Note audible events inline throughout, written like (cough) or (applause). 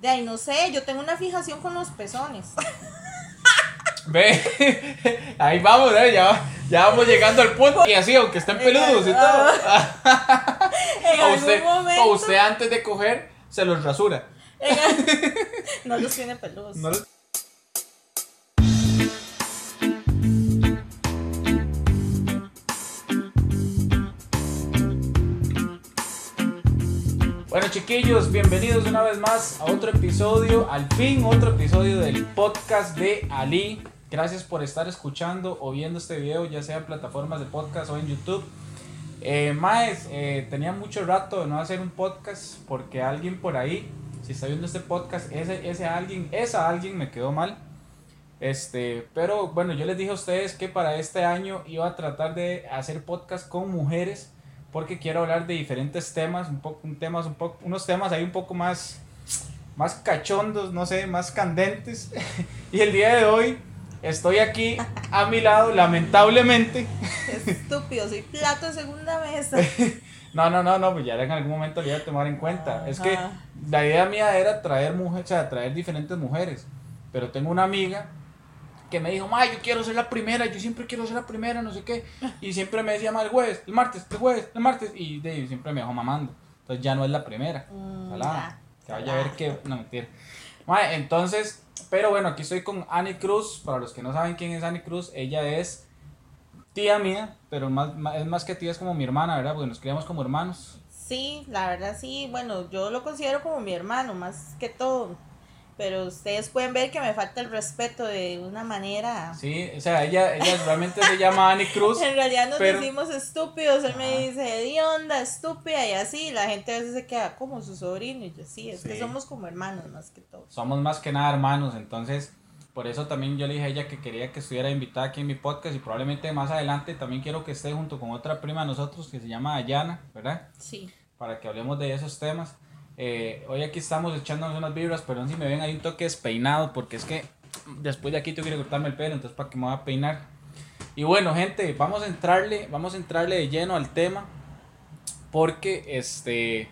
De ahí no sé, yo tengo una fijación con los pezones. (laughs) Ve, (laughs) ahí vamos, ¿eh? ya, ya vamos llegando al punto. Y así, aunque estén peludos y todo. (laughs) En o, algún usted, momento. o usted antes de coger se los rasura. no los tiene peludos. No los- Bueno chiquillos, bienvenidos una vez más a otro episodio, al fin otro episodio del podcast de Ali. Gracias por estar escuchando o viendo este video, ya sea en plataformas de podcast o en YouTube. Eh, Maes, eh, tenía mucho rato de no hacer un podcast porque alguien por ahí, si está viendo este podcast, ese, ese alguien, esa alguien me quedó mal. Este, pero bueno, yo les dije a ustedes que para este año iba a tratar de hacer podcast con mujeres porque quiero hablar de diferentes temas, un poco, un temas, un poco, unos temas ahí un poco más, más cachondos, no sé, más candentes. (laughs) y el día de hoy estoy aquí a mi lado, lamentablemente. Estúpido, soy plato de segunda mesa. (laughs) No, no, no, no, pues ya en algún momento le iba a tomar en cuenta. Es que Ajá. la idea mía era traer mujeres, o sea, traer diferentes mujeres. Pero tengo una amiga que me dijo, ma, yo quiero ser la primera, yo siempre quiero ser la primera, no sé qué. Y siempre me decía, ma, el jueves, el martes, el jueves, el martes. Y de, siempre me dejó mamando. Entonces ya no es la primera. Mm, Salada. Que vaya a ver que. No, mentira. Ma, entonces, pero bueno, aquí estoy con Annie Cruz. Para los que no saben quién es Annie Cruz, ella es tía mía, pero más, más- es más que tía, es como mi hermana, ¿verdad? Porque nos criamos como hermanos. Sí, la verdad sí. Bueno, yo lo considero como mi hermano, más que todo. Pero ustedes pueden ver que me falta el respeto de una manera. Sí, o sea, ella, ella realmente se llama Annie Cruz. (laughs) En realidad nos pero- decimos estúpidos. Él me dice, de onda, estúpida y así. La gente a veces se queda como su sobrino. Y yo, sí, es que Sí. somos como hermanos más que todo. Somos más que nada hermanos, entonces por eso también yo le dije a ella que quería que estuviera invitada aquí en mi podcast y probablemente más adelante también quiero que esté junto con otra prima de nosotros que se llama Ayana, ¿verdad? Sí. Para que hablemos de esos temas. Eh, hoy aquí estamos echándonos unas vibras, pero si me ven hay un toque despeinado porque es que después de aquí tengo que cortarme el pelo, entonces para que me voy a peinar. Y bueno, gente, vamos a entrarle, vamos a entrarle de lleno al tema porque este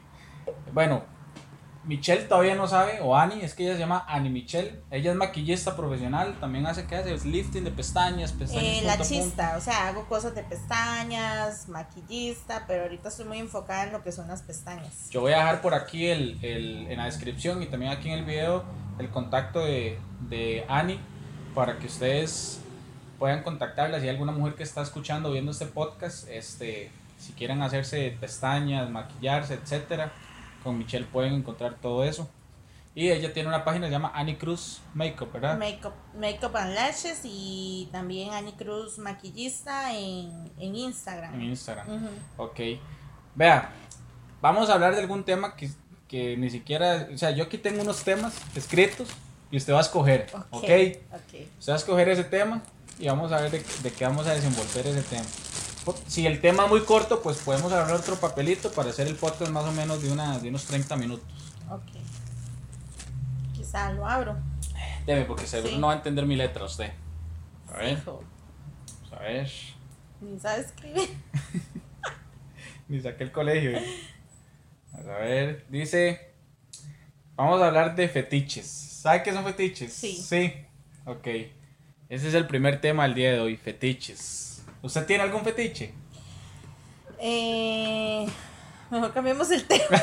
bueno, Michelle todavía no sabe, o Annie, es que ella se llama Annie Michelle. Ella es maquillista profesional, también hace que hace lifting de pestañas, pestañas Eh, la chista, o sea, hago cosas de pestañas, maquillista, pero ahorita estoy muy enfocada en lo que son las pestañas. Yo voy a dejar por aquí el, el- en la descripción y también aquí en el video el contacto de, de Annie para que ustedes puedan contactarla. Si hay alguna mujer que está escuchando viendo este podcast, este, si quieren hacerse pestañas, maquillarse, etcétera, con Michelle pueden encontrar todo eso. Y ella tiene una página que se llama Annie Cruz Makeup, ¿verdad? Makeup, makeup and Lashes y también Annie Cruz maquillista en, en Instagram. En Instagram. Ujú. Ok. Vea, vamos a hablar de algún tema que, que ni siquiera. O sea, yo aquí tengo unos temas escritos y usted va a escoger. Ok. ok. Usted va a escoger ese tema y vamos a ver de, de qué vamos a desenvolver ese tema. Si el tema es muy corto, pues podemos agarrar otro papelito para hacer el podcast más o menos de, una, de unos 30 minutos. Ok. Quizá lo abro. Deme, porque seguro Sí. no va a entender mi letra usted. A ver, Hijo, a ver. ni sabe escribir. (laughs) Ni saqué el colegio. Vamos a ver, dice. Vamos a hablar de fetiches. ¿Sabe qué son fetiches? Sí. Sí. Ok. Ese es el primer tema del día de hoy, fetiches. ¿Usted tiene algún fetiche? Eh, mejor cambiemos el (laughs) tema.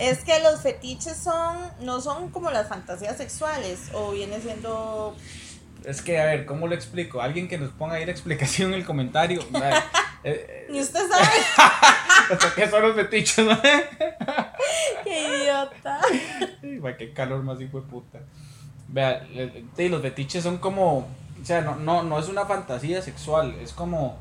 Es que los fetiches son, no son como las fantasías sexuales, o viene siendo Es que, a ver, ¿cómo lo explico? Alguien que nos ponga ahí la explicación en el comentario. (laughs) Vale. Eh, Ni usted sabe. (laughs) eh, ¿Qué son los fetiches? no? Qué idiota. Güey, qué calor más hijo de puta. Vea, los fetiches son como, o sea, no, no, no es una fantasía sexual, es como,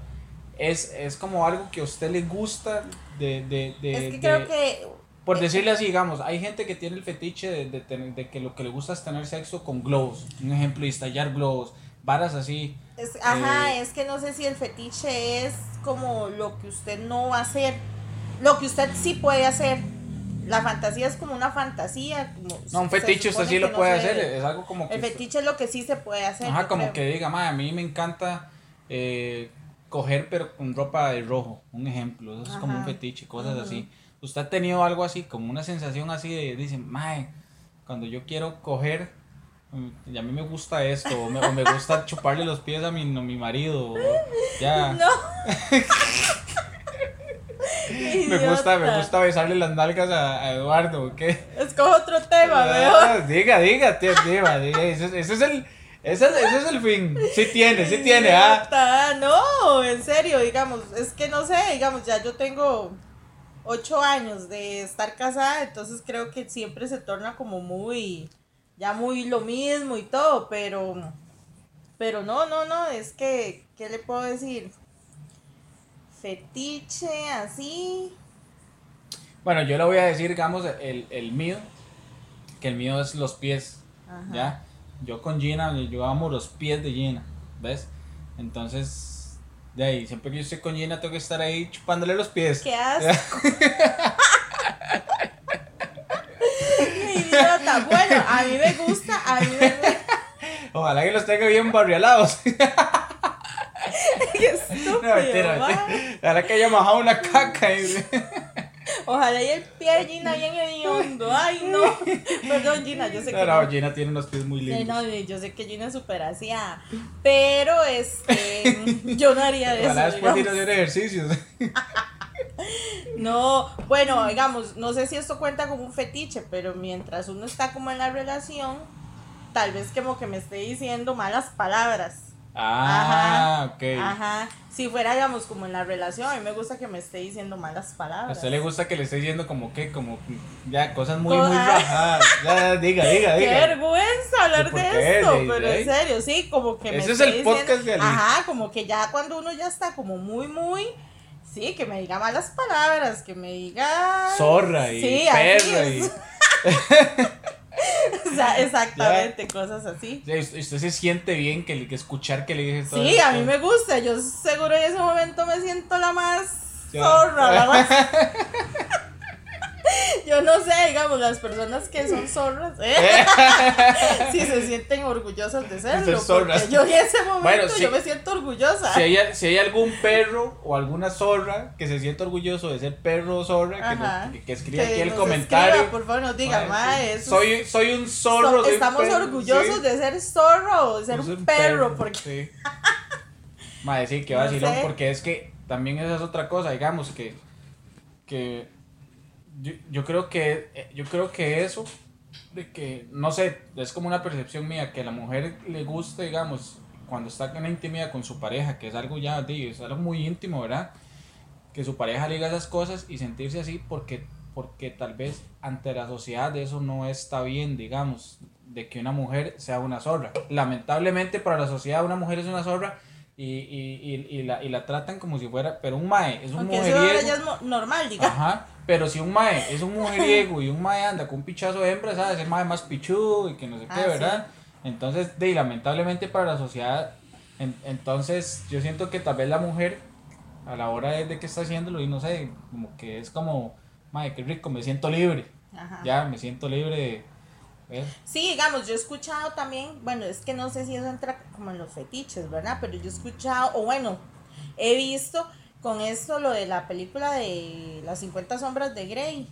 es, es como algo que a usted le gusta de, de, de, es que de- creo que. por decirle así, digamos, hay gente que tiene el fetiche de, de, tener- de que lo que le gusta es tener sexo con globos, un ejemplo, y estallar globos, varas así. es- ajá, Eh, es que no sé si el fetiche es como lo que usted no va a hacer. Lo que usted sí puede hacer. La fantasía es como una fantasía. Como No, un fetiche usted sí lo no puede se hacer, es algo como que... El fetiche es lo que sí se puede hacer. Ajá, como creo. que diga, "Ma, a mí me encanta eh, coger pero con ropa de rojo, un ejemplo, eso es como un Ajá. fetiche, cosas Ujú. así. ¿Usted ha tenido algo así, como una sensación así de, dicen, mae, cuando yo quiero coger, mm, y a mí me gusta esto, o me, o me gusta (laughs) chuparle los pies a mi, a mi marido, o ya. No. (laughs) Me gusta, me gusta besarle las nalgas a, a Eduardo, ¿o ¿qué? Escoge otro tema. Ah, diga, diga, tío, diga, diga, ese, es- ese es el, ese, es- ese es el fin. Sí tiene, sí tiene, ah. No, en serio, digamos, es que no sé, digamos, ya yo tengo ocho años de estar casada, entonces creo que siempre se torna como muy, ya muy lo mismo y todo, pero, pero no, no, no, es que, ¿qué le puedo decir? Fetiche, así. Bueno, yo le voy a decir, digamos, el, el mío, que el mío es los pies, Ajá. ¿ya? Yo con Gina, yo amo los pies de Gina, ¿ves? Entonces, de ahí, siempre que yo estoy con Gina, tengo que estar ahí chupándole los pies. ¡Qué (laughs) asco! Idiota. Bueno, a mí me gusta, a mí me gusta. Ojalá que los tenga bien barrialados. (laughs) (laughs) Estúpido, mentira. Ojalá que haya majado una caca. y- Ojalá y el pie de Gina bien hediondo. Ay, no. Perdón, Gina, yo sé que. No. Gina tiene unos pies muy Sí, lindos. no, yo sé que Gina es súper aseada. Pero este. (laughs) Yo no haría eso. Ojalá después de ir a digamos. hacer ejercicios. (laughs) No, bueno, digamos, no sé si esto cuenta como un fetiche, pero mientras uno está como en la relación, tal vez como que me esté diciendo malas palabras. Ah, ok. Ajá. Si fuera, digamos, como en la relación, a mí me gusta que me esté diciendo malas A palabras. usted le gusta que le esté diciendo como que, como ya cosas muy, muy ah. rajadas. Ya, diga, diga, (laughs) Qué diga. vergüenza hablar ¿Y por de qué? esto, De- pero de- en serio, sí, como que me Ese es el podcast de Ali. Ajá, como que ya cuando uno ya está como muy, muy, sí, que me diga malas palabras, que me diga... Zorra y Sí, perra y. (laughs) (laughs) (laughs) O sea, exactamente, cosas así. Sí, Usted, se siente bien que, que escuchar que le dije todo Sí, esto. a mí me gusta, yo seguro en ese momento me siento la más zorra, la más... (laughs) (laughs) Yo no sé, digamos, las personas que son zorras, ¿eh? (laughs) si se sienten orgullosas de serlo. ser zorras. porque yo en ese momento Bueno, yo me siento orgullosa. Si hay, si hay algún perro o alguna zorra que se siente orgulloso de ser perro o zorra, que, nos- que, que escriba aquí el comentario. escriba, por favor, nos diga, Mae, mae, soy, soy un zorro. so- estamos perro", orgullosos sí. de ser zorro o de ser Pues un perro, porque Sí. Madre, sí, que (laughs) No vacilón, sé. porque es que también esa es otra cosa, digamos, que, que yo, yo creo que eh, yo creo que eso de que no sé, es como una percepción mía que a la mujer le gusta, digamos, cuando está en la intimidad con su pareja, que es algo ya, di, es algo muy íntimo, ¿verdad? Que su pareja le diga esas cosas y sentirse así porque porque tal vez ante la sociedad eso no está bien, digamos, de que una mujer sea una zorra. Lamentablemente para la sociedad una mujer es una zorra y, y, y, y la, y la tratan como si fuera, pero un mae es un aunque eso ahora mujeriego. ya es mo- normal, diga. Ajá, pero si un mae es un mujeriego y un mae anda con un pichazo de hembra, ¿sabes? El mae más pichudo y que no sé qué, Ah, ¿verdad? Entonces, de, y lamentablemente para la sociedad, en- entonces yo siento que tal vez la mujer, a la hora de, de que está haciéndolo, y no sé, como que es como, mae, qué rico, me siento libre, Ajá. ya, me siento libre ¿ves? Sí, digamos, yo he escuchado también, bueno, es que no sé si eso entra como en los fetiches, ¿verdad? Pero yo he escuchado, o bueno, he visto con esto lo de la película de las 50 sombras de Grey.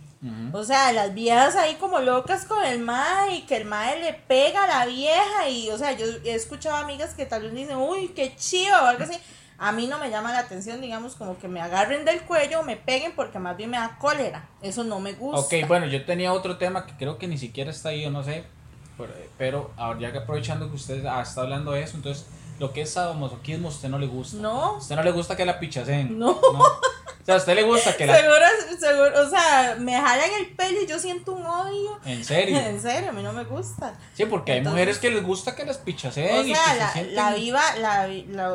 O sea, las viejas ahí como locas con el mae y que el mae le pega a la vieja y, o sea, yo he escuchado amigas que tal vez dicen, uy, qué chido o algo así. A mí no me llama la atención, digamos, como que me agarren del cuello o me peguen porque más bien me da cólera. Eso no me gusta. Ok, bueno, yo tenía otro tema que creo que ni siquiera está ahí, o no sé, pero, pero ahora ya que aprovechando que usted ah, está hablando de eso, entonces, lo que es sadomasoquismo a usted no le gusta. No. A usted no le gusta que la pichacen. No. O sea, a usted le gusta que la... Seguro, seguro, o sea, me jalan el pelo y yo siento un odio. En serio. (laughs) En serio, a mí no me gusta. Sí, porque hay mujeres que les gusta que las pichacen O y sea, que la, se sienten... la viva, la,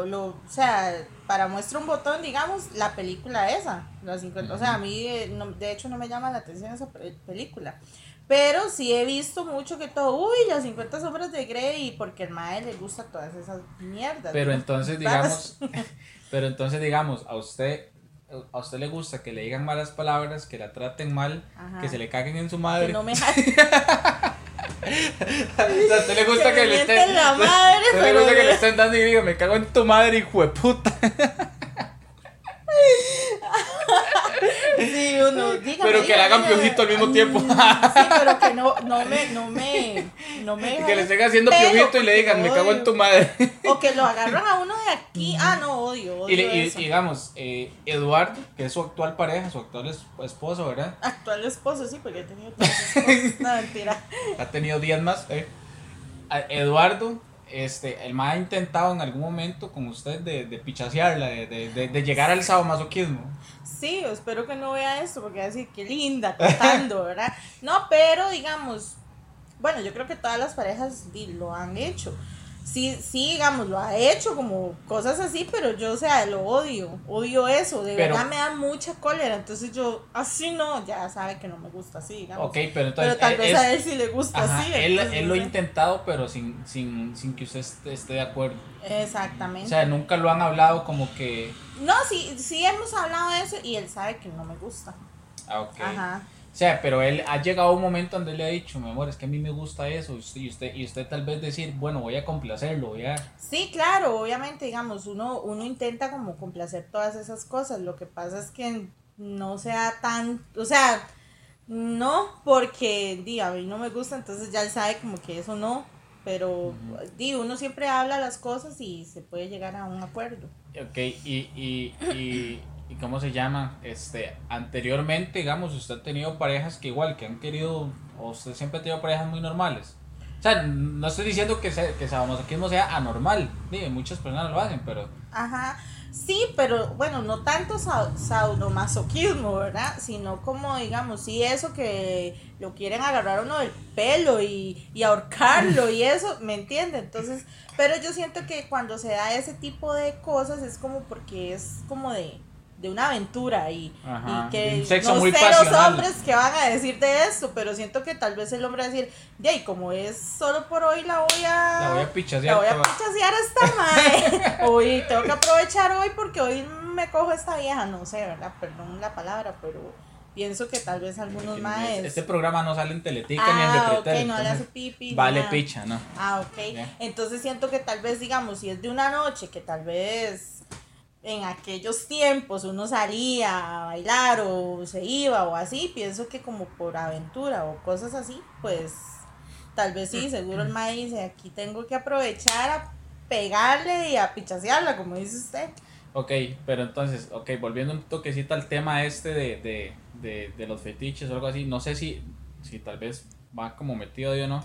lo, o sea, para muestra un botón, digamos, la película esa, los 50, o sea, a mí, eh, no- de hecho, no me llama la atención esa pe- película. Pero sí he visto mucho que todo, uy, las 50 sombras de Grey, porque el mae le gusta todas esas mierdas. Pero entonces, digamos, (laughs) pero entonces, digamos, a usted, a usted le gusta que le digan malas palabras, que la traten mal, Ajá. que se le caguen en su Que madre. no me (laughs) o sea, a usted le gusta Que que, me le estén... la madre, usted le gusta que le estén dando y diga, me cago en tu madre, hijo de puta. (laughs) Sí, uno, diga, dígame. Pero que le hagan piojito al mismo tiempo. Mm, Sí, pero que no, no me, no me, no me. que le estén haciendo Pero piojito y le digan, me cago en tu madre. O que lo agarran a uno de aquí. Ah, no, odio, odio Y, le- y- eso. y digamos, eh, Eduardo, que es su actual pareja, su actual es- esposo, ¿verdad? Actual esposo, sí, porque he tenido tres esposos. (laughs) No, mentira. Ha tenido días más. eh. Eduardo, este, el más ha intentado en algún momento con usted de, de pichasearla, de, de, de, de llegar al sadomasoquismo. Sí, espero que no vea esto porque va a decir qué linda contando, (laughs) ¿verdad? No, pero digamos, bueno, yo creo que todas las parejas lo han hecho. Sí, sí, digamos, lo ha hecho como cosas así, pero yo, o sea, lo odio, odio eso, de Pero- verdad me da mucha cólera, entonces yo, así no, ya sabe que no me gusta así, digamos. Ok, pero entonces. pero tal él- vez es- a él sí le gusta ajá, así. él, él lo ha intentado, pero sin, sin, sin que usted esté, esté de acuerdo. Exactamente. O sea, nunca lo han hablado como que. no, sí, sí hemos hablado de eso y él sabe que no me gusta. Ah, ok. Ajá. O sea, pero él ha llegado a un momento donde le ha dicho, mi amor, es que a mí me gusta eso. Y usted, y usted, tal vez decir, bueno, voy a complacerlo, voy a. Sí, claro, obviamente, digamos, uno, uno intenta como complacer todas esas cosas. Lo que pasa es que no sea tan, o sea, no porque, di, a mí no me gusta, entonces ya él sabe como que eso no, pero, di, uno siempre habla las cosas y se puede llegar a un acuerdo. Ok, y, y, y, y cómo se llama, este, anteriormente, digamos, usted ha tenido parejas que igual, que han querido, o usted siempre ha tenido parejas muy normales. O sea, no estoy diciendo que, sea, que sadomasoquismo sea anormal, Dime, muchas personas lo hacen, pero Ajá, sí, pero bueno, no tanto sa- sadomasoquismo, ¿verdad? Sino como, digamos, sí, eso que lo quieren agarrar a uno del pelo y, y ahorcarlo y eso, (laughs) ¿me entiende? Entonces, pero yo siento que cuando se da ese tipo de cosas es como porque es como de, de una aventura y, y que sexo no sé los hombres que van a decir de esto, pero siento que tal vez el hombre va a decir, de ahí, como es solo por hoy la voy a... la voy a La pichasear. voy a toda. pichasear a esta (laughs) mae. Hoy tengo que aprovechar hoy porque hoy me cojo esta vieja. No sé, ¿verdad? Perdón la palabra, pero pienso que tal vez algunos maes. Este programa no sale en Teletica ni en ah, no le hace pipi. Vale nada. picha, ¿no? Ah, ok. Entonces siento que tal vez, digamos, si es de una noche, que tal vez en aquellos tiempos uno salía a bailar o se iba o así, pienso que como por aventura o cosas así, pues tal vez sí, seguro el mae dice, aquí tengo que aprovechar a pegarle y a pichasearla, como dice usted. Ok, pero entonces, ok, volviendo un toquecito al tema este de, de, de, de los fetiches o algo así, no sé si, si tal vez va como metido ahí o no,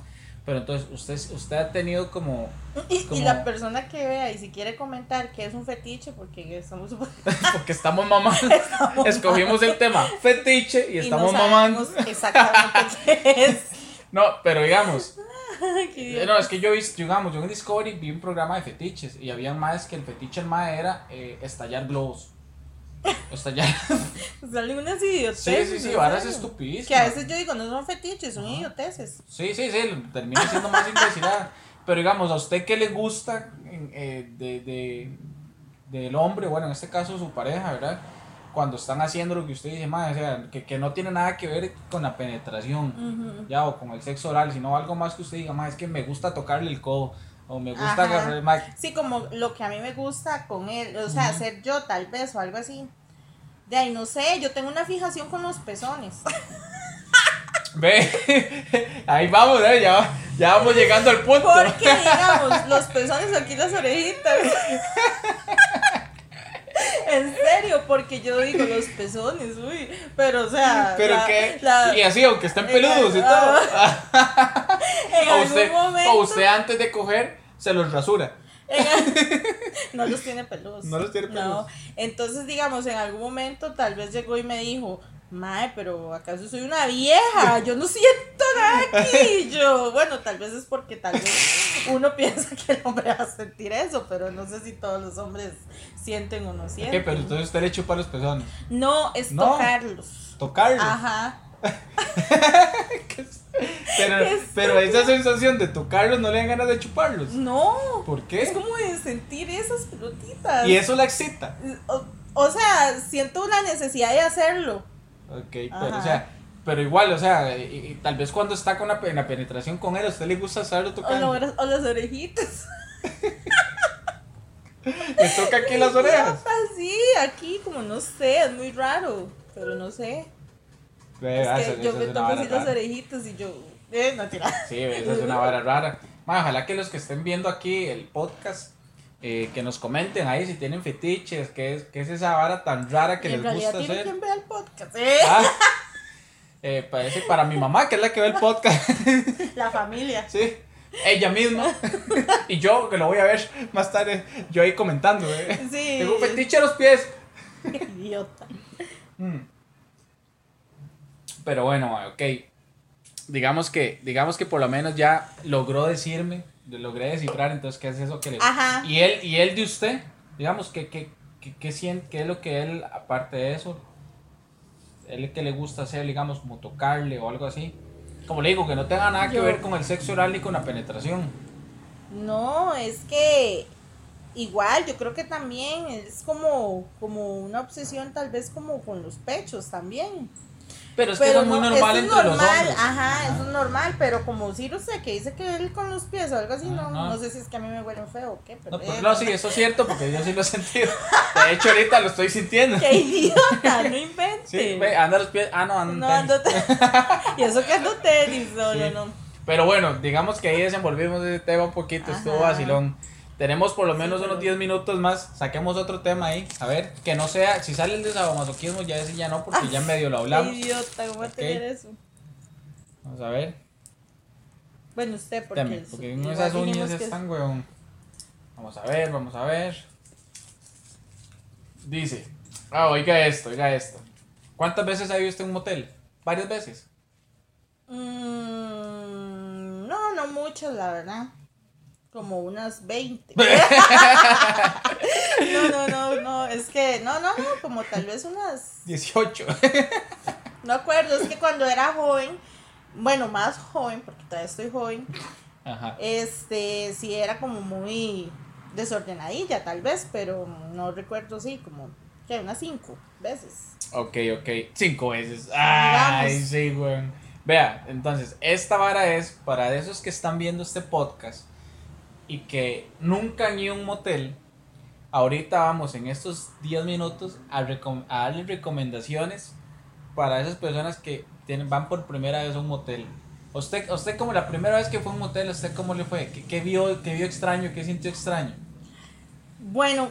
pero entonces usted, usted ha tenido como, Y, la persona que vea y si quiere comentar que es un fetiche, porque estamos (laughs) (laughs) porque estamos mamando, escogimos el tema (laughs) fetiche y y estamos no mamando. exactamente qué es. No, pero digamos, eh, no, es que yo vi, digamos, yo en Discovery vi un programa de fetiches y había más que el fetiche el mae era eh, estallar globos. Estallar. Salen unas Sí, idioteces. sí, sí, en ahora es serio. estupidísimo. Que a veces yo digo, no son fetiches, son Ajá. idioteces. Sí, sí, sí, termina siendo más imbecilada. Pero digamos, ¿a usted qué le gusta eh, de, de- del hombre, bueno, en este caso su pareja, ¿verdad? Cuando están haciendo lo que usted dice, más, o sea, que, que no tiene nada que ver con la penetración, Ujú. ya, o con el sexo oral, sino algo más que usted diga, más, es que me gusta tocarle el codo, o me gusta Ajá. agarrar, ma, Sí, como lo que a mí me gusta con él, o sea, Ujú. hacer yo tal vez o algo así. De ahí, no sé, yo tengo una fijación con los pezones. (laughs) Ve, ahí vamos, ¿eh? ya, ya vamos llegando al punto. Porque, (laughs) digamos, los pezones aquí las orejitas. (laughs) En serio, porque yo digo los pezones, uy. Pero, o sea. Pero la- y así, aunque estén peludos y todo. (laughs) en o algún usted, momento. o usted antes de coger se los rasura. (laughs) no los tiene peludos. No los tiene No. peludos. Entonces, digamos, en algún momento tal vez llegó y me dijo. Mae, pero acaso soy una vieja, yo no siento nada aquí. (laughs) Yo, bueno, tal vez es porque tal vez uno piensa que el hombre va a sentir eso, pero no sé si todos los hombres sienten o no sienten. pero entonces usted le chupa los pezones. No, es No. tocarlos. Tocarlos. Ajá. (laughs) Pero, ¿Qué es esa sensación de tocarlos no le dan ganas de chuparlos. No. ¿Por Es qué? como de sentir esas pelotitas. Y eso la excita. O, o sea, siento una necesidad de hacerlo. Ok, pero o sea, pero igual, o sea, y, y tal vez cuando está con la, en la penetración con él, a usted le gusta estarlo O, tocando. lo- o las orejitas. (laughs) Le toca aquí las orejas. (laughs) Así, aquí, como no sé, es muy raro. Pero no sé. Es ah, que eso- yo eso me vara así los rara. orejitos y yo, eh, no tira. Sí, esa es una vara rara. Ma, ojalá que los que estén viendo aquí el podcast, eh, que nos comenten ahí si tienen fetiches, qué es, qué es esa vara tan rara que Y les gusta tiene hacer. quien vea el podcast. Eh, Ah, eh, (laughs) parece para mi mamá, que es la que ve el podcast. (laughs) La familia. Sí, ella misma. (laughs) y yo, que lo voy a ver más tarde, yo ahí comentando. ¿eh? Sí. Tengo un fetiche a los pies. Idiota. Mm. Pero bueno, ma, ok. Digamos que, digamos que por lo menos ya logró decirme, lo logré descifrar, entonces, ¿qué es eso que le Ajá. Y él, y él de usted, digamos, ¿qué, qué, qué, qué siente, qué es lo que él, aparte de eso, él que le gusta hacer, digamos, como tocarle o algo así? Como le digo, que no tenga nada que Yo- ver con el sexo oral ni con la penetración. No, es que igual, yo creo que también es como, como una obsesión tal vez como con los pechos también. Pero es que pero eso es muy no, normal eso es entre los normal, hombres. ajá, eso es normal, pero como si usted que dice que él con los pies o algo así, no, no sé si es que a mí me huelen feo o qué, pero No, pues, eh, no, sí, eso es cierto, porque yo sí lo he sentido. De hecho, ahorita lo estoy sintiendo. qué idiota, no invente. (laughs) Sí, ve, anda los pies. Ah, no, anda. no ando (laughs) y eso que ando tenis, no, Sí. no, no. Pero bueno, digamos que ahí desenvolvimos ese tema un poquito, estuvo vacilón. Tenemos por lo menos unos 10 minutos más, saquemos otro tema ahí, a ver, que no sea, si sale el de sadomasoquismo ya ese ya no, porque ya medio lo Qué hablamos. idiota, ¿cómo va a tener eso? Vamos a ver, Bueno, usted, porque, teme, es- porque igual esas uñas están, weón. Vamos a ver, vamos a ver. Dice, ah, oiga esto, oiga esto. ¿Cuántas veces ha ido usted a un motel? ¿Varias veces? Mm, no, no muchas, la verdad. Como unas 20. (laughs) no, no, no, no, es que, no, no, no, como tal vez unas, 18. no acuerdo, es que cuando era joven, bueno, más joven, porque todavía estoy joven, Ajá. este, sí era como muy desordenadilla, tal vez, pero no recuerdo, sí, como, que unas 5 veces. Ok, ok. Cinco veces. Ay, Digamos. sí, weón. Vea, entonces, esta vara es para esos que están viendo este podcast y que nunca han ido a un motel. Ahorita vamos en estos 10 minutos a, recom- a darles recomendaciones para esas personas que tienen, van por primera vez a un motel. Usted, usted como la primera vez que fue a un motel, ¿usted cómo le fue? ¿Qué, qué vio, qué vio extraño? ¿Qué sintió extraño? Bueno,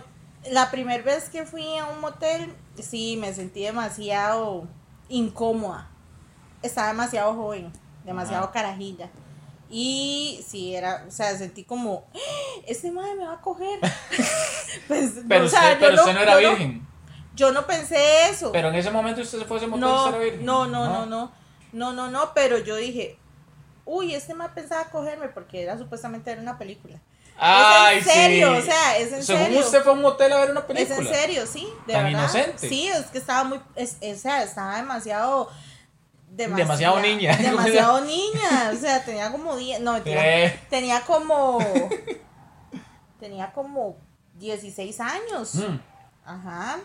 la primera vez que fui a un motel, sí, me sentí demasiado incómoda. Estaba demasiado joven, demasiado carajilla. Y sí, era, o sea, sentí como, "¡Ah! este madre me va a coger. (laughs) Pues, Pero, o sea, usted, yo pero no- usted no era yo virgen. yo no pensé eso. Pero en ese momento usted se fue a no, virgen. no, no, no, no, no, no, no, pero yo dije, uy, este madre pensaba cogerme porque era supuestamente era una película. Ay, es en serio, sí. o sea, es en Según serio. usted fue a un motel a ver una Es película. en serio, sí, de Tan verdad. inocente. Sí, es que estaba muy, es, o sea, estaba demasiado, demasi- Demasiado niña. (laughs) Demasiado niña, o sea, tenía como 10, no, mentira, Eh, tenía como, tenía como 16 años. mm, Ajá,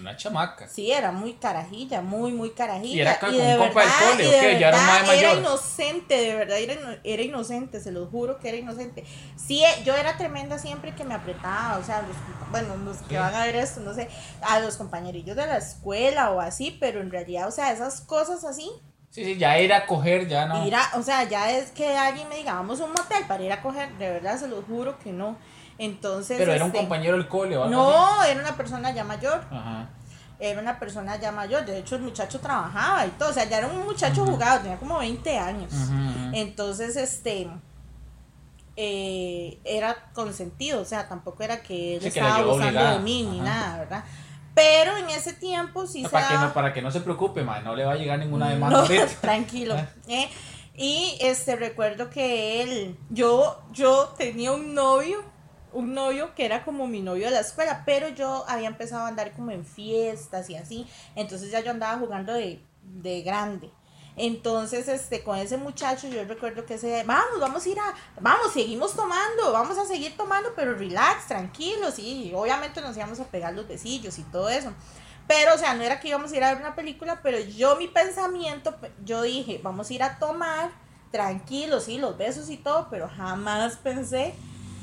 una chamaca. sí, era muy carajilla, muy, muy carajilla. ¿Y era con- de un compa del verdad- cole y o de qué? ¿Ya era mae Era mayor? inocente, de verdad, era, era inocente, se lo juro que era inocente. Sí, eh, yo era tremenda siempre que me apretaba, o sea, los, bueno, los que Sí. van a ver esto, no sé, a los compañerillos de la escuela o así, pero en realidad, o sea, esas cosas así, Sí, sí, ya ir a coger, ya no. ir a- o sea, ya es que alguien me diga, vamos a un motel para ir a coger, de verdad, se lo juro que no. Entonces, Pero era un este, compañero del cole o así. No, era una persona ya mayor Ajá. era una persona ya mayor, de hecho el muchacho trabajaba y todo, o sea, ya era un muchacho jugado, tenía como 20 años. Ujú, ujú. Entonces, este, eh, era consentido, o sea, tampoco era que él Sí, que estaba llevó abusando obligada. de mí ni Ajá. nada, ¿verdad? Pero en ese tiempo sí se para, que no, para que no se preocupe, man, no le va a llegar ninguna demanda (laughs) no, tranquilo. (laughs) Ah. ¿eh? Y este recuerdo que él, yo, yo tenía un novio, un novio que era como mi novio de la escuela, pero yo había empezado a andar como en fiestas y así, entonces ya yo andaba jugando de, de grande. Entonces, este, con ese muchacho, yo recuerdo que ese, vamos, vamos a ir a, vamos, seguimos tomando, vamos a seguir tomando, pero relax, tranquilos, y obviamente nos íbamos a pegar los besillos y todo eso. Pero, o sea, no era que íbamos a ir a ver una película, pero yo, mi pensamiento, pe- yo dije, vamos a ir a tomar, tranquilos, sí, los besos y todo, pero jamás pensé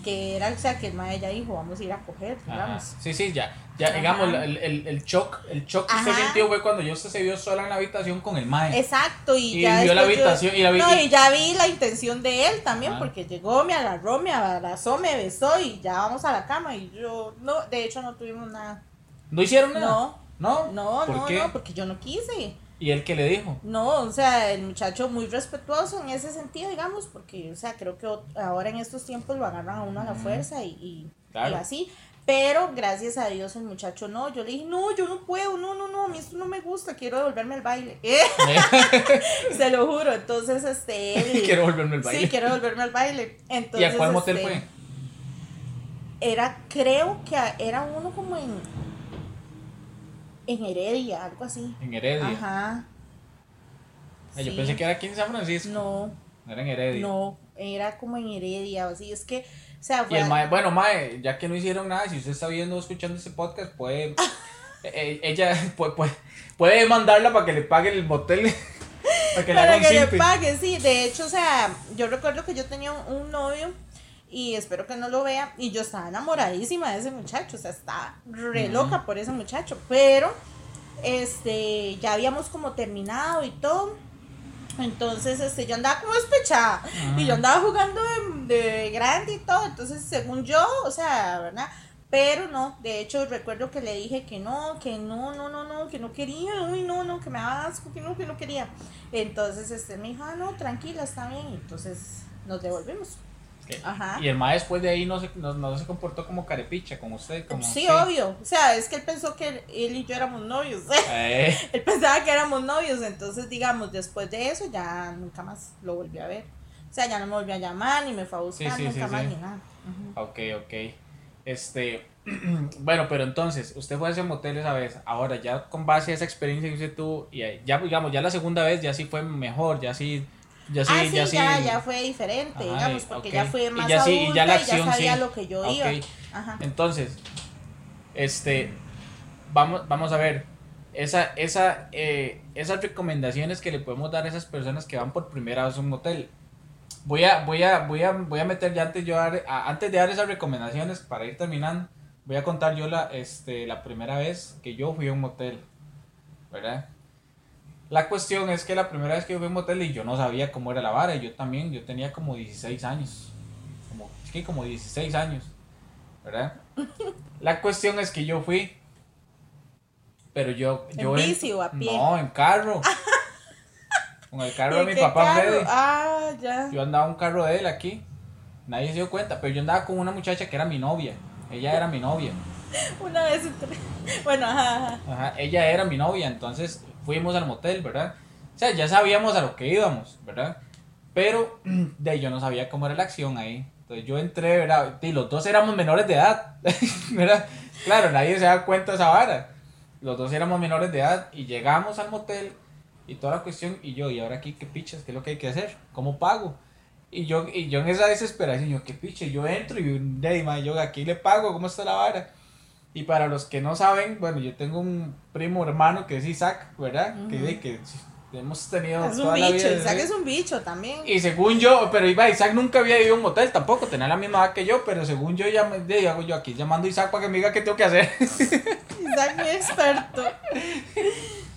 que era, o sea, que el mae ya dijo, vamos a ir a coger, digamos. Ajá. Sí, sí, ya. Ya, digamos, el, el, el shock, el shock que usted sintió fue cuando yo usted se vio sola en la habitación con el mae. Exacto, y, Y ya vio la después yo- habitación y la vi- No, y ya vi la intención de él también, porque llegó, me agarró, me abrazó, me besó y ya vamos a la cama. Y yo, no, de hecho no tuvimos nada. ¿No hicieron nada? No, ¿No? no, ¿Por no, qué? no, porque yo no quise. ¿Y él qué le dijo? No, o sea, el muchacho muy respetuoso en ese sentido, digamos, porque, o sea, creo que ahora en estos tiempos lo agarran a uno a la fuerza y, y, Claro. y así. Pero gracias a Dios el muchacho no. Yo le dije, no, yo no puedo, no, no, no, a mí esto no me gusta, quiero devolverme al baile. (laughs) (laughs) Se lo juro. Entonces, este. él- (laughs) Quiero volverme al baile. Sí, quiero devolverme al baile. ¿Y Entonces, a cuál motel este, fue? Era, creo que era uno como en. En Heredia, algo así. En Heredia. Ajá. Ah, Yo pensé que era aquí en San Francisco. No, Era en Heredia. no, era como en Heredia así. Es que, o sea, Y fue. el mae, bueno, mae, ya que no hicieron nada, si usted está viendo o escuchando este podcast, puede. (laughs) eh, ella puede, puede, puede mandarla para que le pague el motel. (laughs) para que le para que le pague, sí. De hecho, o sea, yo recuerdo que yo tenía un, un novio y espero que no lo vea. Y yo estaba enamoradísima de ese muchacho, o sea, estaba re loca por ese muchacho. Pero, este, ya habíamos como terminado y todo. Entonces, este, yo andaba como despechada. Y yo andaba jugando de, de grande y todo. Entonces, según yo, o sea, ¿verdad? Pero no, de hecho recuerdo que le dije que no, que no, no, no, no, que no quería, uy, no, no, que me daba asco, que no, que no quería. Entonces, este, me dijo, ah, no, tranquila, está bien. Entonces, nos devolvimos. Ajá. Y el mae después de ahí no se, no, no se comportó como carepicha, como usted. Como, Sí, obvio. O sea, es que él pensó que él y yo éramos novios. (laughs) Eh, él pensaba que éramos novios. Entonces, digamos, después de eso ya nunca más lo volví a ver. O sea, ya no me volvió a llamar, ni me fue a buscar, sí, nunca más, ni nada. Ujú. ok, ok. Este. (clears throat) bueno, pero entonces, usted fue a ese motel esa vez. Ahora, ya con base a esa experiencia que usted tuvo, y ya, digamos, ya la segunda vez ya sí fue mejor, ya sí. Ya sí, ah, sí, ya ya, sí. ya, fue diferente, Ajá, digamos, y- porque ok. ya fue Y más ya sí, y adulta ya la y acción, ya sabía lo que yo Ok. iba. Ajá. Entonces, este, vamos, vamos a ver, esa, esa, eh, esas recomendaciones que le podemos dar a esas personas que van por primera vez a un motel. Voy a, voy a, voy a, voy a meter ya antes, yo dar- a- antes de dar esas recomendaciones para ir terminando, voy a contar yo la, este, la primera vez que yo fui a un motel, ¿verdad? La cuestión es que la primera vez que yo fui a un motel y yo no sabía cómo era la vara, y yo también, yo tenía como 16 años, como, sí, como 16 años, ¿verdad? (laughs) La cuestión es que yo fui, pero yo... ¿En yo bici o a pie? No, en carro. (laughs) Con el carro de ¿Y mi papá carro? Freddy. Ah, ya. Yo andaba en un carro de él aquí. Nadie se dio cuenta, pero yo andaba con una muchacha que era mi novia. Ella era mi novia. (laughs) Una vez. Bueno, ajá, ajá. Ajá, ella era mi novia, entonces fuimos al motel, ¿verdad? O sea, ya sabíamos a lo que íbamos, ¿verdad? Pero (clears throat) de ahí yo no sabía cómo era la acción ahí. Entonces yo entré, ¿verdad? Y los dos éramos menores de edad, (laughs) ¿verdad? Claro, nadie se da cuenta de esa vara. Los dos éramos menores de edad y llegamos al motel y toda la cuestión. Y yo, ¿y ahora aquí qué pichas? ¿Qué es lo que hay que hacer? ¿Cómo pago? Y yo, y yo en esa desesperación, yo, ¿qué piche? Yo entro y de ahí, ma, yo aquí le pago, ¿cómo está la vara? Y para los que no saben, bueno, yo tengo un primo hermano que es Isaac, ¿verdad? que, Ujú. de que hemos tenido Es un toda la bicho, vida. Isaac es un bicho también. Y según yo, pero iba, Isaac nunca había ido a un motel tampoco, tenía la misma edad que yo, pero según yo, ya me, hago yo aquí llamando a Isaac para que me diga qué tengo que hacer. (laughs) Isaac muy experto.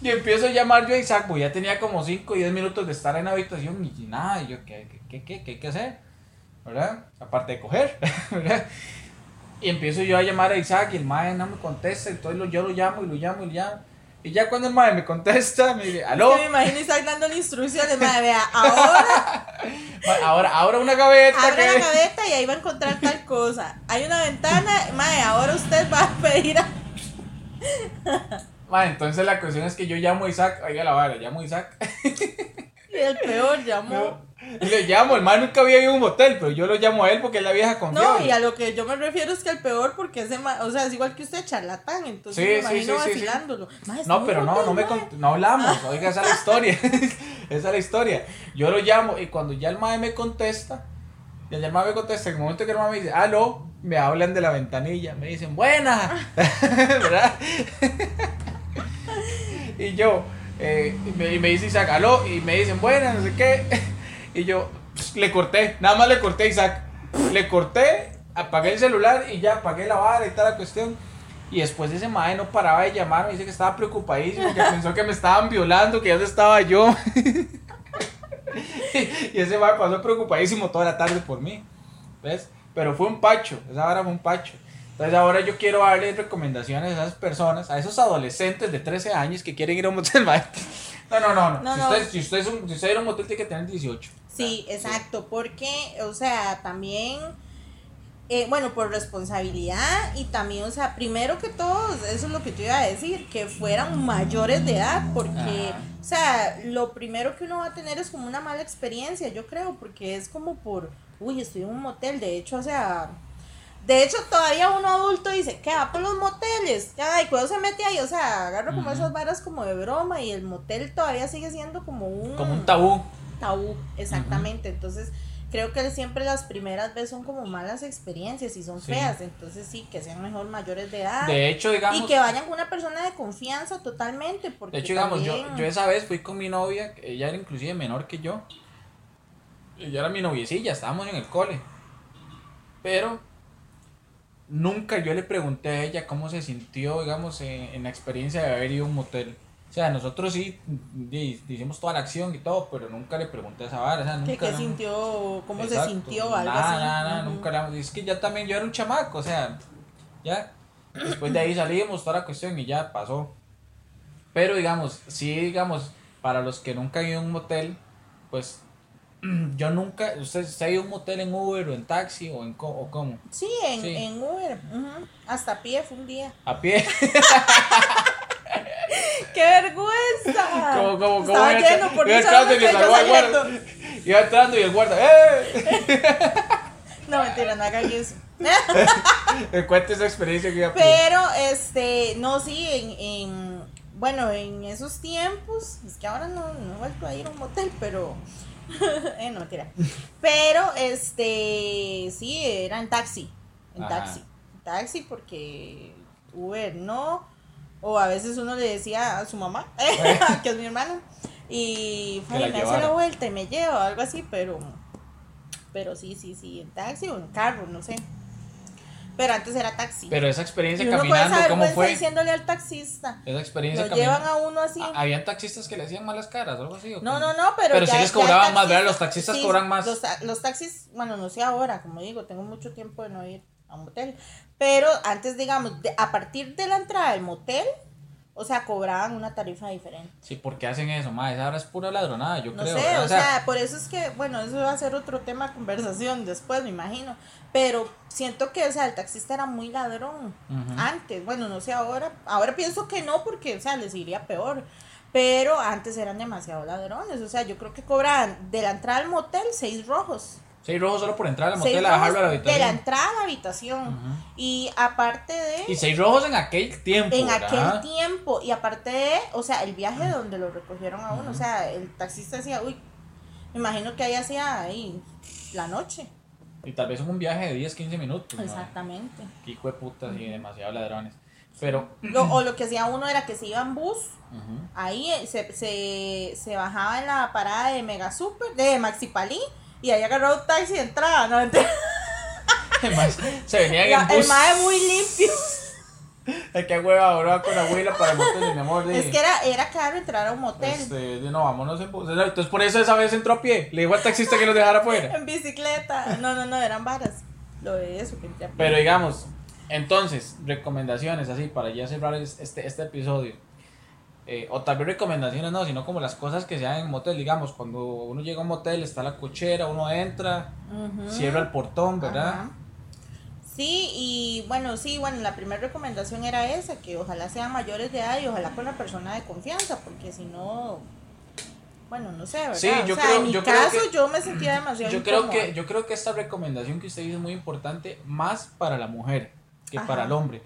Y empiezo a llamar yo a Isaac, pues ya tenía como 5 o 10 minutos de estar en la habitación y nada, y yo, ¿qué, qué, qué, qué, qué hay que hacer? ¿Verdad? Aparte de coger, (laughs) ¿verdad? Y empiezo yo a llamar a Isaac y el mae no me contesta, entonces yo lo llamo y lo llamo y lo llamo. Y ya cuando el mae me contesta, me dice, aló, Yo me imagino Isaac dándole instrucciones, madre, vea, ahora (laughs) ahora, ahora una gaveta abre que... la gaveta y ahí va a encontrar tal cosa. Hay una ventana, madre, ahora usted va a pedir a... (laughs) Ma, entonces la cuestión es que yo llamo a Isaac, oiga la vara, llamo a Isaac. Y el peor (laughs) llamó. No, le llamo, el mae nunca había ido a un motel, pero yo lo llamo a él porque es la vieja No, confiable. y a lo que yo me refiero es que el peor porque ese ma- o sea, es igual que usted charlatán, entonces Sí, me imagino sí, sí, sí. vacilándolo. No, pero no, no me ma. cont- no hablamos, oiga, esa es la historia. (laughs) esa es la historia. Yo lo llamo y cuando ya el mae me contesta, y el mae me contesta, en el momento que el mae me dice, aló, me hablan de la ventanilla, me dicen, buena, (laughs) ¿verdad? (laughs) y yo, eh, y, me, y me dice Isaac, aló, y me dicen, buena, no sé qué. Y yo, le corté, nada más le corté a Isaac. Le corté apagué el celular y ya apagué la vara y toda la cuestión. Y después ese mae no paraba de llamarme, dice que estaba preocupadísimo, que pensó que me estaban violando, que ya no estaba yo. (laughs) y ese mae pasó preocupadísimo toda la tarde por mí. ¿Ves? Pero fue un pacho, esa vara fue un pacho. Entonces ahora yo quiero darle recomendaciones a esas personas, a esos adolescentes de 13 años que quieren ir a un motel. mae. (laughs) No, no, no, no. No, si, no. Usted, si, usted es un, si usted ir a un motel tiene que tener 18. Sí, exacto, porque, o sea, también, eh, bueno, por responsabilidad y también, o sea, primero que todo, eso es lo que yo iba a decir, que fueran mayores de edad, porque, Ajá. o sea, lo primero que uno va a tener es como una mala experiencia, yo creo, porque es como por, uy, estoy en un motel, de hecho, o sea... De hecho, todavía uno adulto dice, ¿qué va por los moteles? Ay, cuando se mete ahí, o sea, agarra como esas varas como de broma y el motel todavía sigue siendo como un Como un tabú. Tabú, exactamente. Entonces, creo que siempre las primeras veces son como malas experiencias y son Sí. feas. Entonces, sí, que sean mejor mayores de edad. De hecho, digamos. y que vayan con una persona de confianza totalmente. Porque De hecho, digamos, yo, también- yo esa vez fui con mi novia, ella era inclusive menor que yo. Ella era mi noviecilla, estábamos en el cole. Pero nunca yo le pregunté a ella cómo se sintió, digamos, en, en la experiencia de haber ido a un motel. O sea, nosotros sí hicimos toda la acción y todo, pero nunca le pregunté a esa vara. O sea, nunca qué sintió, cómo se sintió, algo así. Nada, nada, Ujú. nunca la- Es que ya también yo era un chamaco, o sea, ya. Después de ahí salimos, toda la cuestión y ya pasó. Pero digamos, sí, digamos, para los que nunca han ido a un motel, pues (clears throat) yo nunca. ¿Usted se ha ido a un motel en Uber o en taxi o, en co- o cómo? Sí, en, Sí. en Uber. ujú. Hasta a pie fue un día. A pie. (laughs) ¡Qué vergüenza! como, como, como. Estaba lleno por eso al guarda. saliendo. Iba entrando y el guarda, ¡eh! (laughs) No, mentira, no hagan eso. Me (laughs) cuente esa experiencia que iba. Pero, este, no, sí, en, en, bueno, en esos tiempos, es que ahora no, no he vuelto a ir a un motel, pero, (laughs) eh, no, mentira. Pero, este, sí, era en taxi, en Ajá. taxi, en taxi porque Uber no, o a veces uno le decía a su mamá, (laughs) que es mi hermana, y Que la "Ay, me hace la vuelta y me lleva, algo así, pero, pero sí, sí, sí, en taxi o en carro, no sé. Pero antes era taxi. Pero esa experiencia Y uno caminando, esa ¿cómo vergüenza fue? diciéndole al taxista. Esa experiencia Lo llevan a uno así. Ah, ¿Habían taxistas que le hacían malas caras o algo así? o No, no, no, pero. Pero ya- sí les cobraban más, ¿verdad? Los taxistas cobran más. Los, los taxis, bueno, no sé ahora, como digo, tengo mucho tiempo de no ir a un motel. Pero antes, digamos, de- a partir de la entrada del motel, o sea, cobraban una tarifa diferente. Sí, ¿por qué hacen eso? Ma, esa ahora es pura ladronada, yo No creo. sé, ¿verdad? o sea, por eso es que, bueno, eso va a ser otro tema de conversación después, me imagino. Pero siento que, o sea, el taxista era muy ladrón antes. Bueno, no sé ahora. Ahora pienso que no, porque, o sea, les iría peor. Pero antes eran demasiado ladrones. O sea, yo creo que cobraban de la entrada al motel seis rojos. Seis rojos solo por entrar al Seis motel a dejarlo a la rojos de la habitación. entrada a la habitación. Ujú. Y aparte de. Y seis rojos en aquel tiempo. En ¿verdad? aquel tiempo, y aparte de, o sea, el viaje donde lo recogieron a uno, o sea, el taxista decía, uy, me imagino que ahí hacía ahí la noche. Y tal vez un viaje de 10, 15 minutos. Exactamente. Qué hijo de putas y demasiado ladrones. Pero. Lo- o lo que hacía uno era que se iba en bus, ujú. ahí eh, se, se, se bajaba en la parada de Mega Super, de Maxi Palí, y ahí agarraba un taxi y entraba, ¿no? Entonces, (laughs) Además, se venían la- en el bus. mae muy limpio. Ay, qué hueva, ahora con la abuela para el motel, mi amor. de- Es que era, era caro entrar a un motel. Este, de, no, vámonos en bus. Entonces, por eso esa vez entró a pie. Le dijo al taxista que los dejara afuera. (laughs) En bicicleta. No, no, no, eran varas. Lo de eso que entré a pie. Pero digamos, entonces, recomendaciones así para ya cerrar es- este, este episodio. Eh, o tal vez recomendaciones no, sino como las cosas que se dan en motel. Digamos, cuando uno llega a un motel, está la cochera, uno entra, cierra el portón, ¿verdad? Sí, y bueno, sí, bueno, la primera recomendación era esa, que ojalá sean mayores de edad y ojalá con la persona de confianza, porque si no, bueno, no sé, ¿verdad? Sí, yo o sea, creo- en mi yo creo caso que- yo me sentía demasiado Yo creo, que, yo creo que esta recomendación que usted dice es muy importante, más para la mujer que Ajá. para el hombre.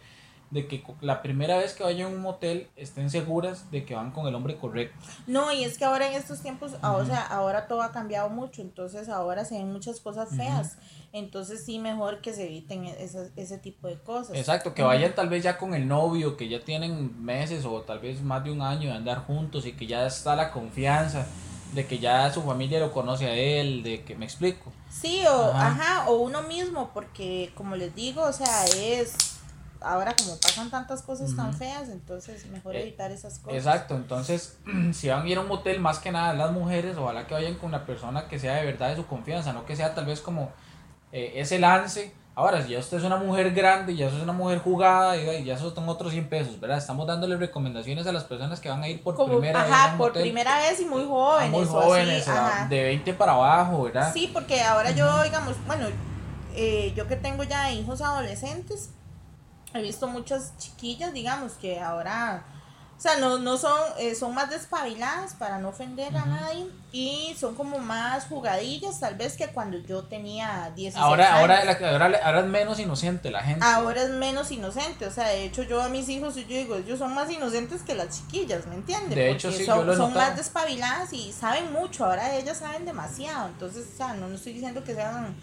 De que la primera vez que vayan a un motel estén seguras de que van con el hombre correcto. No, y es que ahora en estos tiempos, ah, o sea, ahora todo ha cambiado mucho, entonces ahora se ven muchas cosas feas, entonces sí mejor que se eviten e- esas- ese tipo de cosas. Exacto, que vayan tal vez ya con el novio, que ya tienen meses o tal vez más de un año de andar juntos y que ya está la confianza. de que ya su familia lo conoce a él, de que me explico. Sí, o, ajá. o uno mismo, porque como les digo, o sea, es ahora como pasan tantas cosas tan feas, entonces mejor eh, evitar esas cosas. Exacto, entonces (clears throat) si van a ir a un motel, más que nada las mujeres, ojalá que vayan con una persona que sea de verdad de su confianza, no que sea tal vez como eh, ese lance. Ahora, si ya usted es una mujer grande, ya es una mujer jugada, y ya eso son otros 100 pesos, ¿verdad? Estamos dándole recomendaciones a las personas que van a ir por primera vez. Ajá, por primera vez y muy jóvenes. muy jóvenes, de 20 para abajo, ¿verdad? Sí, porque ahora yo, digamos, bueno, eh, yo que tengo ya hijos adolescentes, he visto muchas chiquillas, digamos, que ahora, o sea, no, no son, eh, son más despabiladas para no ofender a nadie y son como más jugadillas, tal vez que cuando yo tenía 16 ahora, años. Ahora, ahora, ahora es menos inocente la gente. Ahora es menos inocente, o sea, de hecho yo a mis hijos, yo digo, ellos son más inocentes que las chiquillas, ¿me entiendes? De hecho, sí, son, yo son más despabiladas y saben mucho, ahora ellas saben demasiado, entonces, o sea, no, no estoy diciendo que sean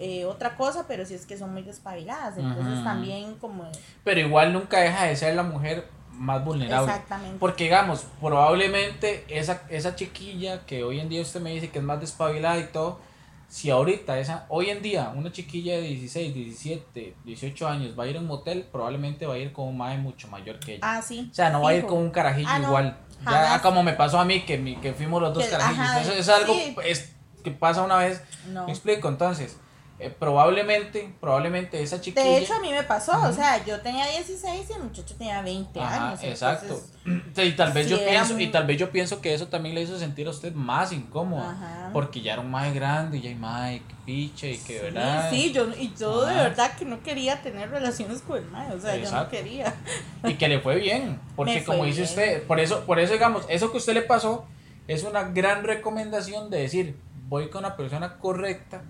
eh, otra cosa, pero si es que son muy despabiladas, entonces también como... Pero igual nunca deja de ser la mujer más vulnerable. Exactamente. Porque digamos, probablemente esa, esa chiquilla que hoy en día usted me dice que es más despabilada y todo, si ahorita esa, hoy en día una chiquilla de 16, 17, 18 años va a ir a un motel, probablemente va a ir con un mae mucho mayor que ella. Ah, sí. O sea, no va a ir con un carajillo ah, igual. Ya como me pasó a mí, que, mi, que fuimos los dos carajillos. Eso es algo es, que pasa una vez. No. Me explico, entonces eh, probablemente, probablemente esa chiquilla. De hecho, a mí me pasó, o sea, yo tenía 16 y el muchacho tenía 20 años. Exacto. (clears throat) y tal vez yo pienso, y tal vez yo pienso que eso también le hizo sentir a usted más incómoda. Porque ya era un más grande, y ya hay más, que piche, y que verdad. Sí, yo, y yo de verdad que no quería tener relaciones con el mae, o sea, yo no quería. Y que le fue bien, porque como dice usted, por eso, por eso digamos, eso que usted le pasó es una gran recomendación de decir, voy con una persona correcta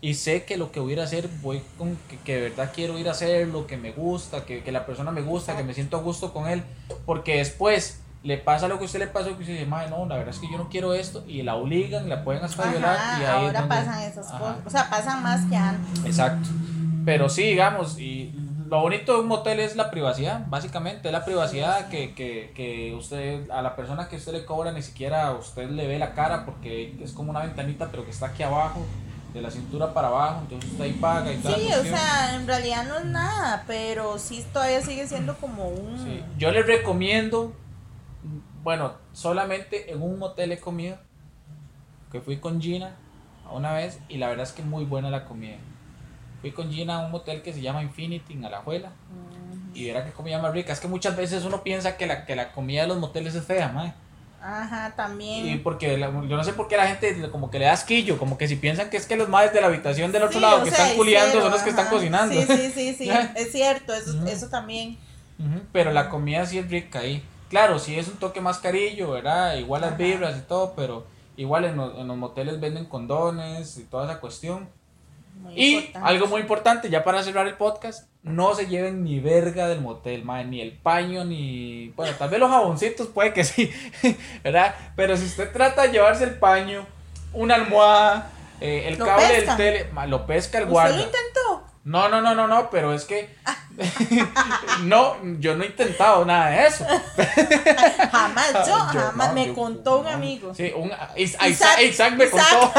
y sé que lo que voy a ir a hacer, voy con que, de verdad quiero ir a hacer lo que me gusta, que, que la persona me gusta, que me siento a gusto con él, porque después le pasa lo que a usted le pasó, que usted dice, madre, no, la verdad es que yo no quiero esto, y la obligan, la pueden hasta violar, y ahí ahora pasan esas cosas, o sea, pasan más que antes. Exacto, pero sí, digamos, y lo bonito de un motel es la privacidad, básicamente, es la privacidad que, que, que usted, a la persona que usted le cobra, ni siquiera usted le ve la cara, porque es como una ventanita, pero que está aquí abajo, de la cintura para abajo, entonces usted ahí paga y tal. Sí, o sea, en realidad no es nada, pero sí todavía sigue siendo como un... Sí. Yo les recomiendo, bueno, solamente en un motel he comido, que fui con Gina una vez y la verdad es que muy buena la comida. Fui con Gina a un motel que se llama Infinity en Alajuela. Y era que comida más rica. Es que muchas veces uno piensa que la, que la comida de los moteles es fea, madre. Ajá, también. Y porque yo no sé por qué la gente como que le da asquillo, como que si piensan que es que los madres de la habitación del otro lado que están culiando son los que están cocinando. Sí, sí, sí, sí, (laughs) es cierto, eso, eso también. Pero la comida sí es rica ahí. Claro, sí es un toque más carillo, ¿verdad? Igual las vibras y todo, pero igual en los, en los moteles venden condones y toda esa cuestión y algo muy importante, ya para cerrar el podcast, no se lleven ni verga del motel, madre, ni el paño, ni. Bueno, tal vez los jaboncitos puede que sí, (laughs) ¿verdad? Pero si usted trata de llevarse el paño, una almohada, eh, el cable del tele, lo pesca el guardia. ¿Usted lo intentó? No, no, no, no, no, pero es que. (laughs) no, yo no he intentado nada de eso. (laughs) jamás, yo, jamás. me contó un amigo. Sí, un, Isaac, Isaac, me contó.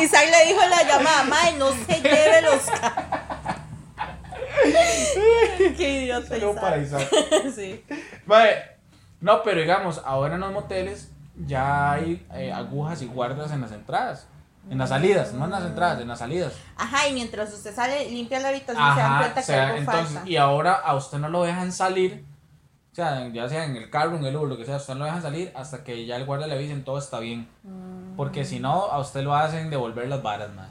Isaac le dijo en la llamada, Mae, no se lleve los. (laughs) Qué idiota. Isaac. para Isaac. (laughs) sí. no, pero digamos, ahora en los moteles ya hay eh, agujas y guardas en las entradas. En las salidas, no en las entradas, en las salidas. Ajá, y mientras usted sale, limpia la habitación, se dan cuenta que algo entonces, Y ahora a usted no lo dejan salir, o sea, ya sea en el carro, en el Uber, lo que sea, usted no lo dejan salir hasta que ya el guardia le avisen todo está bien. Mm. Porque si no, a usted lo hacen devolver las varas, man.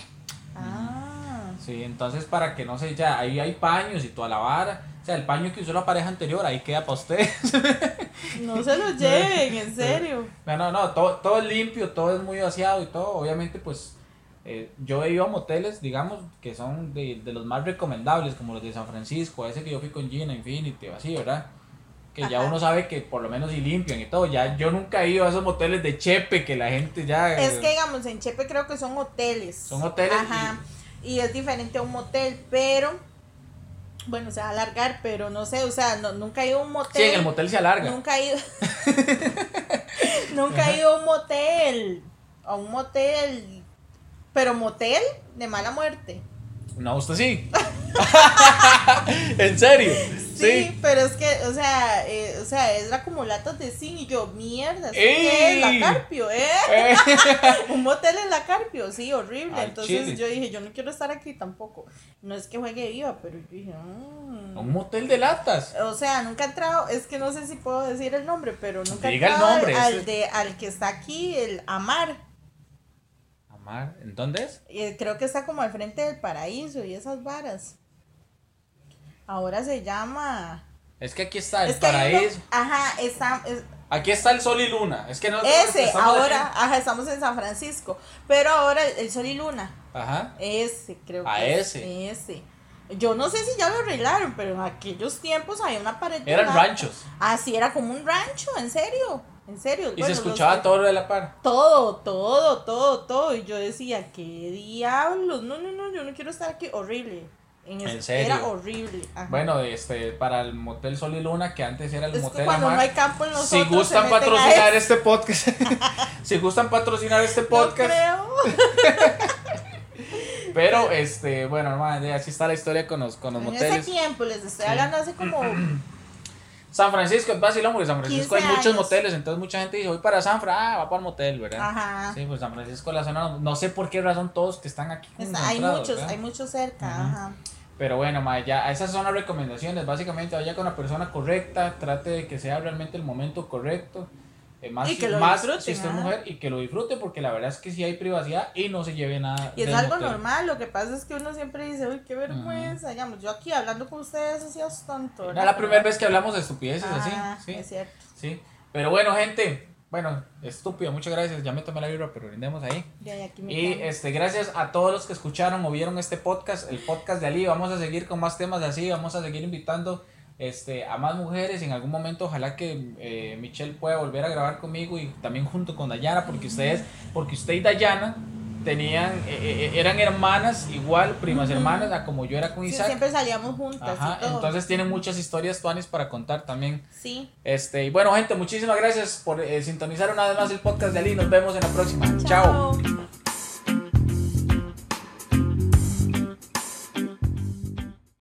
Sí, entonces para que no se, ya, ahí hay paños y toda la vara. O sea, el paño que usó la pareja anterior, ahí queda para usted. (laughs) No se lo (laughs) lleven, en serio. No, no, no, todo, todo es limpio, todo es muy vaciado y todo. Obviamente, pues eh, yo he ido a moteles, digamos, que son de, de, los más recomendables, como los de San Francisco, ese que yo fui con Gina, Infinity, así, ¿verdad? Que ya uno sabe que por lo menos y limpian y todo. Ya yo nunca he ido a esos moteles de Chepe que la gente ya. Es que digamos, en Chepe creo que son hoteles. Son hoteles. Ajá. y es diferente a un motel, pero bueno, se va a alargar, pero no sé, o sea, no, nunca he ido a un motel. Sí, en el motel se alarga. Nunca he ido. (laughs) (laughs) Nunca he ido a un motel. A un motel. Pero motel de mala muerte. No, usted sí. (laughs) ¿En serio? Sí, pero es que, o sea, eh, o sea, era como latas de zinc y yo, mierda, ¿esto ¿qué es? La Carpio, ¿eh? Eh. (laughs) un motel en la Carpio, sí, horrible. Entonces chile. yo dije, yo no quiero estar aquí tampoco. No es que juegue viva, pero yo dije, mm. Un motel de latas. O sea, nunca he entrado, es que no sé si puedo decir el nombre, pero nunca he Diga el entrado nombre, al, de, al que está aquí, el Amar. Amar, ¿en dónde es? Eh, creo que está como al frente del paraíso y esas varas. Ahora se llama. Es que aquí está el es que hay uno- paraíso. ajá, está. es- Aquí está el sol y luna. Es que no. ese, estamos ahora, aquí. ajá, estamos en San Francisco. Pero ahora el, Sol y Luna. Ajá. Ese, creo A que es, ese. Ese. Yo no sé si ya lo arreglaron, pero en aquellos tiempos había una pared. Eran ranchos. Ah, sí, era como un rancho, en serio. En serio. Y Bueno, se escuchaba todo lo de la par. Todo, todo, todo, todo. Y yo decía, ¿qué diablos? No, no, no, yo no quiero estar aquí. Horrible. En, ¿En serio? Era horrible. ajá. Bueno, este, para el motel Sol y Luna, que antes era el es motel cuando Amar. no hay campo en los si gustan patrocinar este podcast, (laughs) si gustan patrocinar este (laughs) podcast, No creo. (laughs) pero este, bueno, hermano, así está la historia con los, con los En ese moteles. tiempo, les estoy Sí. hablando hace como. (clears throat) San Francisco es vacilón porque San Francisco hay 15 muchos años. moteles, entonces mucha gente dice, voy para San Fran, ah, va para el motel, ¿verdad? Ajá. Sí, pues San Francisco, la zona, no sé por qué razón todos que están aquí Está- hay muchos, ¿verdad? hay muchos cerca. Ajá. Pero bueno, ma, ya esas son las recomendaciones. Básicamente vaya con la persona correcta, trate de que sea realmente el momento correcto. Eh, más Y si- que lo más si usted es mujer y que lo disfrute porque la verdad es que sí hay privacidad y no se lleve nada. Y es algo motel. normal, lo que pasa es que uno siempre dice, uy, qué vergüenza, digamos, yo aquí hablando con ustedes así es tonto. Es la primera vez que hablamos de estupideces Ah, así. Sí, Es cierto. sí. Pero bueno, gente. Bueno, estúpido, muchas gracias. Ya me tomé la vibra, pero brindemos ahí. Ya, ya, aquí me Y este, gracias a todos los que escucharon o vieron este podcast, el podcast de Ali. Vamos a seguir con más temas de así, vamos a seguir invitando este, a más mujeres. En algún momento, ojalá que eh, Michelle pueda volver a grabar conmigo y también junto con Dayana, porque ustedes, porque usted y Dayana tenían, eh, eh, eran hermanas, igual, primas hermanas, a como yo era con Sí, Isaac. siempre salíamos juntas Ajá, y todo. entonces tienen muchas historias tuanis para contar también. Sí. Este, y bueno, gente, muchísimas gracias por eh, sintonizar una vez más el podcast de Ali. Nos vemos en la próxima. Chao. Chao.